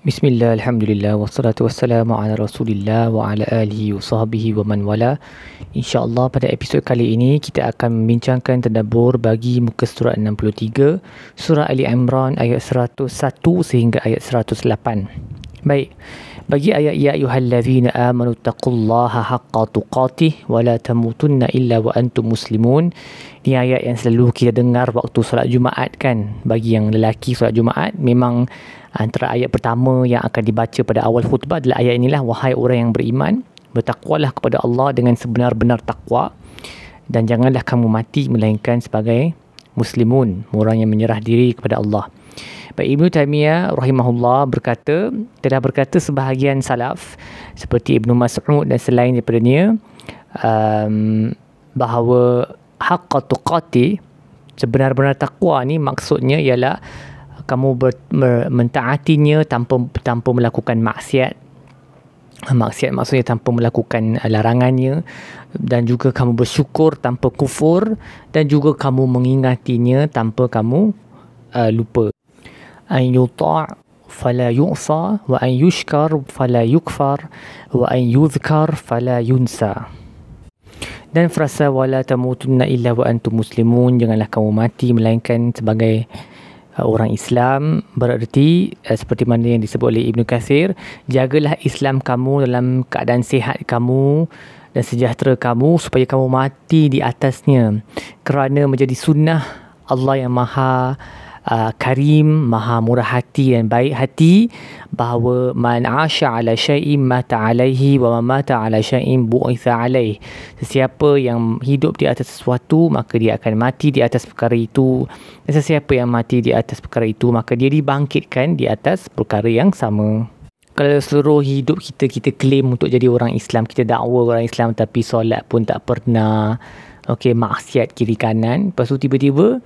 Bismillah, Alhamdulillah, wassalatu wassalamu ala rasulillah wa ala alihi wa sahbihi wa man wala. InsyaAllah pada episod kali ini kita akan membincangkan terdabur bagi muka surat 63 Surah Ali Imran ayat 101 sehingga ayat 108 Baik, bagi ayat Ya ayuhallazina amanu taqullaha haqqa tuqatih wa la tamutunna illa wa antum muslimun. Ini ayat yang selalu kita dengar waktu solat Jumaat kan. Bagi yang lelaki solat Jumaat memang Antara ayat pertama yang akan dibaca pada awal khutbah adalah ayat inilah Wahai orang yang beriman Bertakwalah kepada Allah dengan sebenar-benar takwa. Dan janganlah kamu mati melainkan sebagai muslimun Orang yang menyerah diri kepada Allah. Baik Ibnu Taimiyah rahimahullah berkata Telah berkata sebahagian salaf Seperti Ibnu Mas'ud dan selain daripada um, Bahawa haqqa tuqati Sebenar-benar takwa ni maksudnya ialah kamu ber, ber, mentaatinya tanpa tanpa melakukan maksiat. Maksiat maksudnya tanpa melakukan larangannya. Dan juga kamu bersyukur tanpa kufur. Dan juga kamu mengingatinya tanpa kamu uh, lupa. An yuta' fala yu'sa wa an yushkar fala yukfar wa an yuzkar fala yunsa. Dan frasa wala tamutunna illa wa antum muslimun janganlah kamu mati melainkan sebagai orang Islam bererti uh, seperti mana yang disebut oleh Ibnu Kathir jagalah Islam kamu dalam keadaan sihat kamu dan sejahtera kamu supaya kamu mati di atasnya kerana menjadi sunnah Allah yang maha uh, karim, maha murah hati dan baik hati bahawa man asha ala syai'in mata alaihi wa man mata ala syai'in bu'itha alaih. Sesiapa yang hidup di atas sesuatu maka dia akan mati di atas perkara itu. Dan sesiapa yang mati di atas perkara itu maka dia dibangkitkan di atas perkara yang sama. Kalau seluruh hidup kita kita claim untuk jadi orang Islam kita dakwa orang Islam tapi solat pun tak pernah. Okey maksiat kiri kanan. Lepas tu tiba-tiba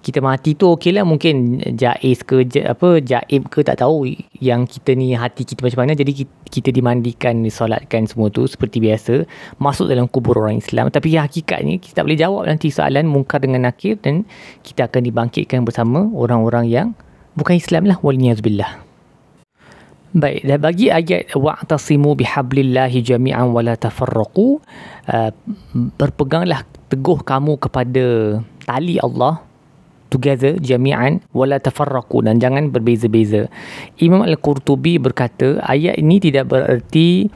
kita mati tu okey lah. Mungkin jaiz ke apa jaib ke tak tahu yang kita ni hati kita macam mana. Jadi kita dimandikan disolatkan semua tu seperti biasa. Masuk dalam kubur orang Islam. Tapi hakikatnya kita tak boleh jawab nanti soalan mungkar dengan nakir dan kita akan dibangkitkan bersama orang-orang yang bukan Islam lah. Waliyazbillah Baik, dan bagi ayat wa'tasimu bihablillahi jami'an wa la tafarraqu uh, berpeganglah teguh kamu kepada tali Allah together jami'an wala tafarraqu dan jangan berbeza-beza. Imam Al-Qurtubi berkata ayat ini tidak bererti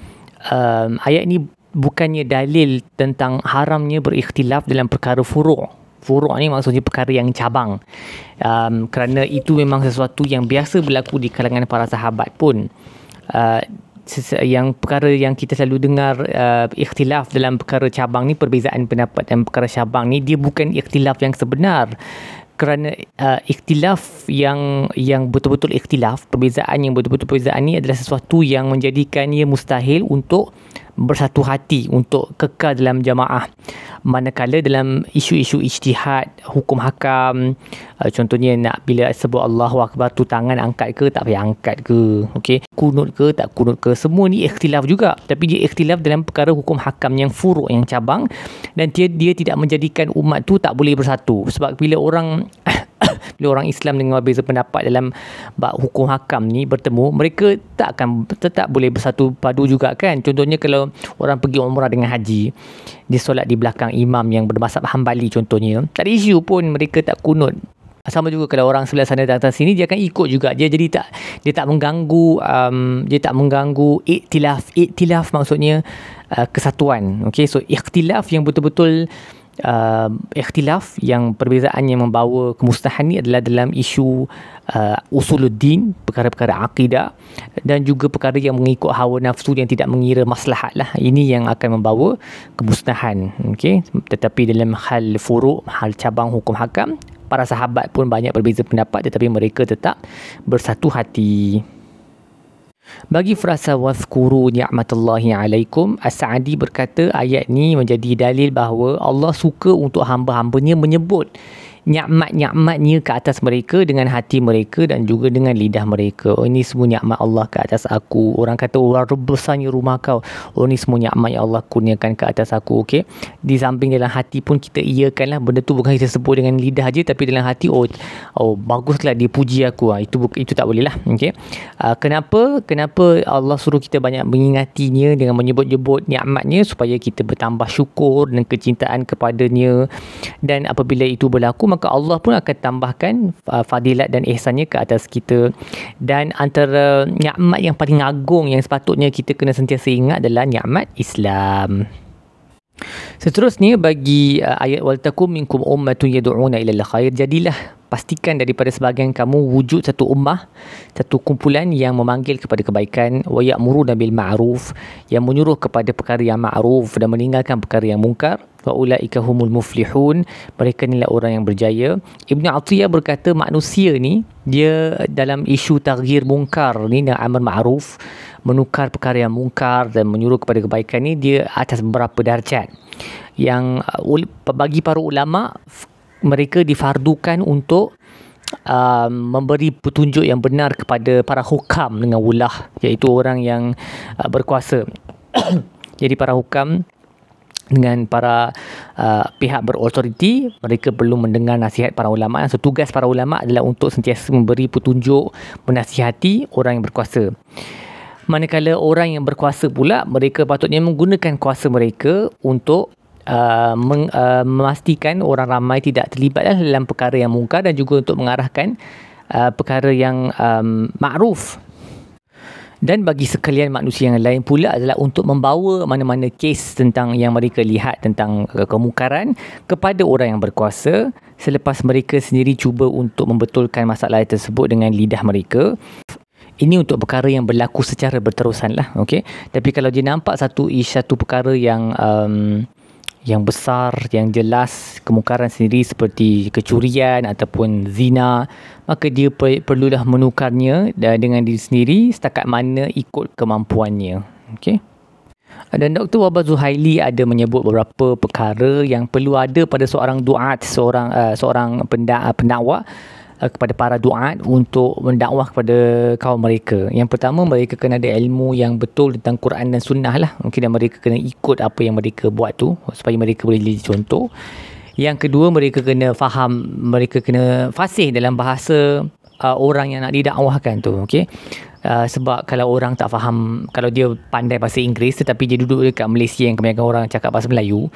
um, ayat ini bukannya dalil tentang haramnya berikhtilaf dalam perkara furu'. Furu' ni maksudnya perkara yang cabang. Um, kerana itu memang sesuatu yang biasa berlaku di kalangan para sahabat pun. Uh, yang perkara yang kita selalu dengar uh, ikhtilaf dalam perkara cabang ni perbezaan pendapat dan perkara cabang ni dia bukan ikhtilaf yang sebenar kerana uh, ikhtilaf yang yang betul-betul ikhtilaf perbezaan yang betul-betul perbezaan ni adalah sesuatu yang menjadikan ia mustahil untuk bersatu hati untuk kekal dalam jamaah. Manakala dalam isu-isu ijtihad hukum hakam uh, contohnya nak bila sebut Allahu akbar tu tangan angkat ke tak payah angkat ke okey? Kunut ke tak kunut ke semua ni ikhtilaf juga. Tapi dia ikhtilaf dalam perkara hukum hakam yang furuk yang cabang dan dia dia tidak menjadikan umat tu tak boleh bersatu. Sebab bila orang bila orang Islam dengan berbeza pendapat dalam bab hukum hakam ni bertemu mereka tak akan tetap boleh bersatu padu juga kan? Contohnya kalau orang pergi umrah dengan haji dia solat di belakang imam yang bermasab hambali contohnya tak ada isu pun mereka tak kunut. Sama juga kalau orang sebelah sana datang sini dia akan ikut juga. Dia jadi tak dia tak mengganggu um, dia tak mengganggu iktilaf iktilaf maksudnya uh, kesatuan. Okey so ikhtilaf yang betul-betul uh, ikhtilaf yang perbezaan yang membawa kemustahan ni adalah dalam isu uh, usuluddin perkara-perkara akidah dan juga perkara yang mengikut hawa nafsu yang tidak mengira maslahat lah ini yang akan membawa kemusnahan okay? tetapi dalam hal furuk hal cabang hukum hakam para sahabat pun banyak berbeza pendapat tetapi mereka tetap bersatu hati bagi frasa wazkuru ni'matallahi alaikum, As-Sa'di berkata ayat ni menjadi dalil bahawa Allah suka untuk hamba-hambanya menyebut nikmat-nikmatnya ke atas mereka dengan hati mereka dan juga dengan lidah mereka. Oh ini semua nikmat Allah ke atas aku. Orang kata orang besarnya rumah kau. Oh ini semua nikmat yang Allah kurniakan ke atas aku. Okey. Di samping dalam hati pun kita iakanlah benda tu bukan kita sebut dengan lidah aja tapi dalam hati oh oh baguslah dia puji aku. Ha, itu itu tak boleh lah. Okey. Uh, kenapa? Kenapa Allah suruh kita banyak mengingatinya dengan menyebut-nyebut nikmatnya supaya kita bertambah syukur dan kecintaan kepadanya dan apabila itu berlaku maka Allah pun akan tambahkan uh, fadilat dan ihsannya ke atas kita dan antara nikmat yang paling agung yang sepatutnya kita kena sentiasa ingat adalah nikmat Islam. Seterusnya bagi uh, ayat wal takum minkum ummatun yad'una ila al-khair jadilah pastikan daripada sebahagian kamu wujud satu ummah satu kumpulan yang memanggil kepada kebaikan wa ya'muruna bil ma'ruf yang menyuruh kepada perkara yang ma'ruf dan meninggalkan perkara yang mungkar. Wa ulaika humul muflihun. Mereka inilah orang yang berjaya. Ibnu Athiyah berkata manusia ni dia dalam isu taghyir mungkar ni dan amar ma'ruf menukar perkara yang mungkar dan menyuruh kepada kebaikan ni dia atas beberapa darjat. Yang uh, bagi para ulama mereka difardukan untuk uh, memberi petunjuk yang benar kepada para hukam dengan ulah iaitu orang yang uh, berkuasa. Jadi para hukam dengan para uh, pihak berautoriti mereka perlu mendengar nasihat para ulama. So tugas para ulama adalah untuk sentiasa memberi petunjuk menasihati orang yang berkuasa. Manakala orang yang berkuasa pula mereka patutnya menggunakan kuasa mereka untuk uh, meng, uh, memastikan orang ramai tidak terlibat dalam perkara yang mungkar dan juga untuk mengarahkan uh, perkara yang um, makruf dan bagi sekalian manusia yang lain pula adalah untuk membawa mana-mana kes tentang yang mereka lihat tentang uh, kemungkaran kepada orang yang berkuasa selepas mereka sendiri cuba untuk membetulkan masalah tersebut dengan lidah mereka ini untuk perkara yang berlaku secara berterusan lah okay? tapi kalau dia nampak satu isu satu perkara yang um, yang besar, yang jelas kemungkaran sendiri seperti kecurian ataupun zina, maka dia perlulah menukarnya dengan diri sendiri setakat mana ikut kemampuannya. Okay? Dan Dr. Wabah Zuhaili ada menyebut beberapa perkara yang perlu ada pada seorang duat, seorang uh, seorang pendakwa uh, kepada para duat untuk mendakwah kepada kaum mereka. Yang pertama mereka kena ada ilmu yang betul tentang Quran dan Sunnah lah. Mungkin mereka kena ikut apa yang mereka buat tu supaya mereka boleh jadi contoh. Yang kedua mereka kena faham, mereka kena fasih dalam bahasa uh, orang yang nak didakwahkan tu. Okay. Uh, sebab kalau orang tak faham kalau dia pandai bahasa Inggeris tetapi dia duduk dekat Malaysia yang kebanyakan orang cakap bahasa Melayu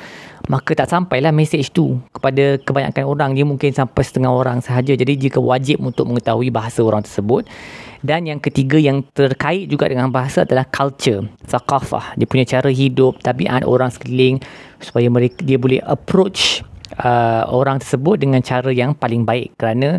maka tak sampailah message tu kepada kebanyakan orang dia mungkin sampai setengah orang sahaja jadi jika wajib untuk mengetahui bahasa orang tersebut dan yang ketiga yang terkait juga dengan bahasa adalah culture sakafah dia punya cara hidup tabiat orang sekeliling supaya mereka dia boleh approach uh, orang tersebut dengan cara yang paling baik kerana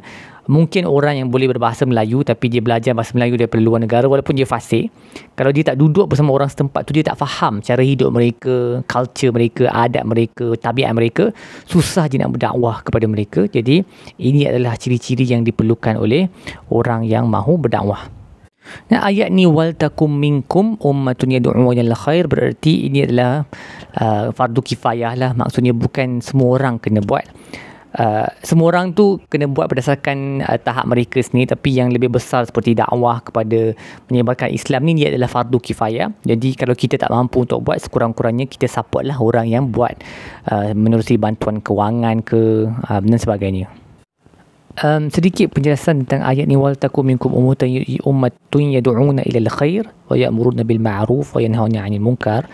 mungkin orang yang boleh berbahasa Melayu tapi dia belajar bahasa Melayu daripada luar negara walaupun dia fasih kalau dia tak duduk bersama orang setempat tu dia tak faham cara hidup mereka culture mereka adat mereka tabiat mereka susah je nak berdakwah kepada mereka. Jadi ini adalah ciri-ciri yang diperlukan oleh orang yang mahu berdakwah. Nah, ayat ni wal takum minkum ummatun yad'una ila khair berarti ini adalah uh, fardu kifayah lah. Maksudnya bukan semua orang kena buat Uh, semua orang tu kena buat berdasarkan uh, tahap mereka sendiri. Tapi yang lebih besar seperti dakwah kepada menyebarkan Islam ni dia adalah fardu kifayah. Jadi kalau kita tak mampu untuk buat sekurang-kurangnya kita support lah orang yang buat uh, menerusi bantuan kewangan ke uh, dan sebagainya. Um, sedikit penjelasan tentang ayat ni. Wal takum minkum ummatan ummatun yad'una ila al-khair wa ya'muruna bil ma'ruf wa yanhauna 'anil munkar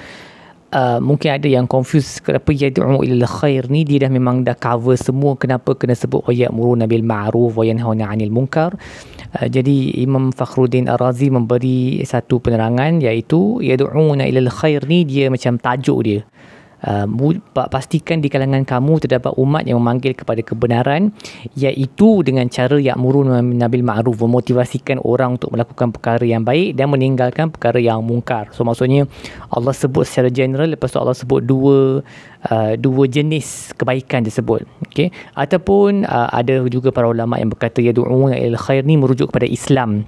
Uh, mungkin ada yang confuse kenapa yad'u ila khair ni? Dia dah memang dah cover semua kenapa kena sebut wa ya'muru nabil ma'ruf wa yanhauna 'anil munkar. Uh, jadi Imam Fakhruddin Ar-Razi memberi satu penerangan iaitu yad'una ila khair ni dia macam tajuk dia Uh, pastikan di kalangan kamu terdapat umat yang memanggil kepada kebenaran iaitu dengan cara yang murun nabil ma'ruf memotivasikan orang untuk melakukan perkara yang baik dan meninggalkan perkara yang mungkar. So maksudnya Allah sebut secara general lepas tu Allah sebut dua uh, dua jenis kebaikan tersebut. Okey ataupun uh, ada juga para ulama yang berkata ya du'una il khair ni merujuk kepada Islam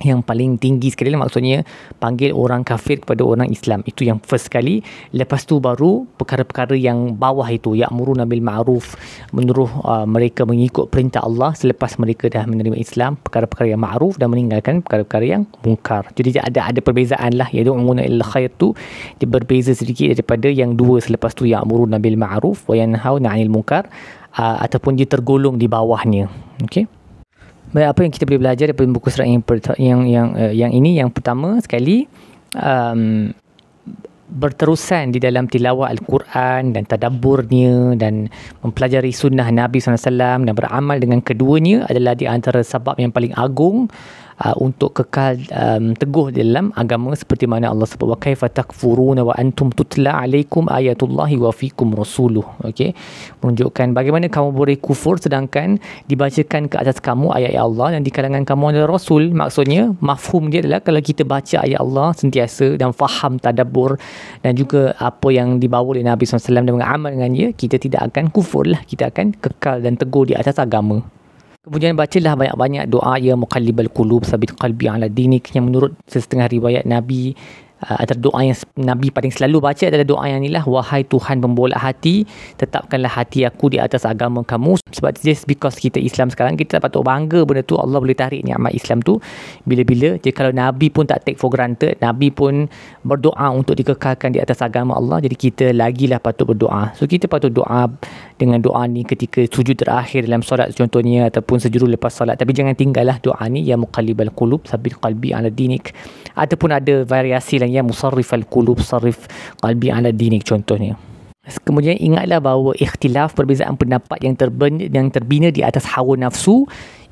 yang paling tinggi sekali lah maksudnya panggil orang kafir kepada orang Islam. Itu yang first sekali. Lepas tu baru perkara-perkara yang bawah itu ya'muru nabil ma'ruf menyuruh uh, mereka mengikut perintah Allah selepas mereka dah menerima Islam perkara-perkara yang ma'ruf dan meninggalkan perkara-perkara yang mungkar. Jadi ada ada perbezaan lah. Ya umuna illa khair tu dia berbeza sedikit daripada yang dua selepas tu ya'muru nabil ma'ruf wa yanhauna 'anil munkar uh, ataupun dia tergolong di bawahnya. Okey apa yang kita boleh belajar daripada buku surat yang yang yang, uh, yang ini? Yang pertama sekali um, berterusan di dalam tilawah Al-Quran dan tadabburnya dan mempelajari sunnah Nabi SAW dan beramal dengan keduanya adalah di antara sebab yang paling agung uh, untuk kekal um, teguh dalam agama seperti mana Allah sebut wa kaifa takfuruna wa antum tutla alaikum ayatullahi wa fikum rasuluh. Okey. Menunjukkan bagaimana kamu boleh kufur sedangkan dibacakan ke atas kamu ayat Allah dan di kalangan kamu adalah rasul. Maksudnya mafhum dia adalah kalau kita baca ayat Allah sentiasa dan faham tadabbur dan juga apa yang dibawa oleh Nabi SAW dan mengamal dengannya kita tidak akan kufur lah kita akan kekal dan teguh di atas agama Kemudian bacalah banyak-banyak doa ya muqallibal qulub sabit qalbi ala dinik. Yang menurut setengah riwayat Nabi uh, antara doa yang Nabi paling selalu baca adalah doa yang inilah wahai Tuhan pembolak hati tetapkanlah hati aku di atas agama kamu. Sebab just because kita Islam sekarang kita patut bangga benda tu Allah boleh tarik nikmat Islam tu. Bila-bila jadi kalau Nabi pun tak take for granted Nabi pun berdoa untuk dikekalkan di atas agama Allah jadi kita lagilah patut berdoa. So kita patut doa dengan doa ni ketika sujud terakhir dalam solat contohnya ataupun sejuru lepas solat. Tapi jangan tinggallah doa ni ya muqallibal qulub sabit qalbi ala dinik. Ataupun ada variasi lain yang musarrif al-qulub sarif qalbi ala dinik contohnya Kemudian ingatlah bahawa ikhtilaf perbezaan pendapat yang terbina, yang terbina di atas hawa nafsu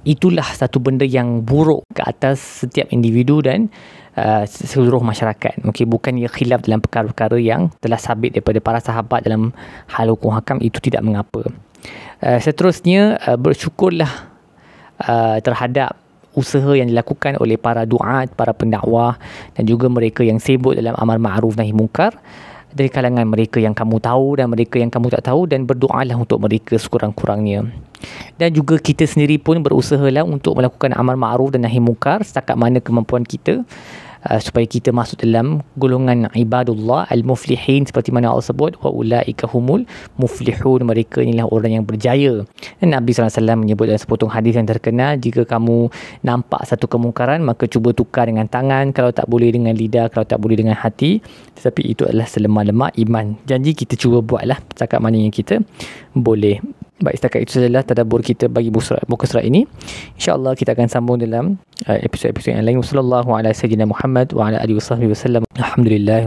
itulah satu benda yang buruk ke atas setiap individu dan uh, seluruh masyarakat. Okay, bukan ia khilaf dalam perkara-perkara yang telah sabit daripada para sahabat dalam hal hukum hakam itu tidak mengapa. Uh, seterusnya uh, bersyukurlah uh, terhadap usaha yang dilakukan oleh para duat, para pendakwah dan juga mereka yang sibuk dalam amar ma'ruf nahi mungkar dari kalangan mereka yang kamu tahu dan mereka yang kamu tak tahu dan berdoalah untuk mereka sekurang-kurangnya. Dan juga kita sendiri pun berusahalah untuk melakukan amar ma'ruf dan nahi mungkar setakat mana kemampuan kita uh, supaya kita masuk dalam golongan ibadullah al-muflihin seperti mana Allah sebut wa ulaika humul muflihun. Mereka inilah orang yang berjaya. Dan Nabi SAW menyebut dalam sepotong hadis yang terkenal jika kamu nampak satu kemungkaran maka cuba tukar dengan tangan. Kalau tak boleh dengan lidah kalau tak boleh dengan hati tetapi itu adalah selemah-lemah iman. Janji kita cuba buatlah cakap mana yang kita boleh Baik, setakat itu sajalah tadabur kita bagi buku surat ini. InsyaAllah kita akan sambung dalam uh, episod-episod yang lain. Wassalamualaikum warahmatullahi wabarakatuh. Alhamdulillah.